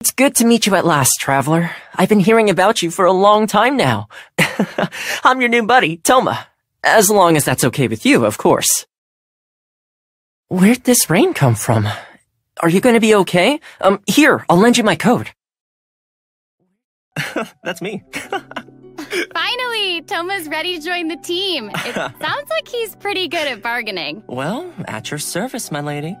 It's good to meet you at last, traveler. I've been hearing about you for a long time now. I'm your new buddy, Thoma. As long as that's okay with you, of course. Where'd this rain come from? Are you gonna be okay? Um, here, I'll lend you my coat. that's me. Finally, Thoma's ready to join the team. It sounds like he's pretty good at bargaining. well, at your service, my lady.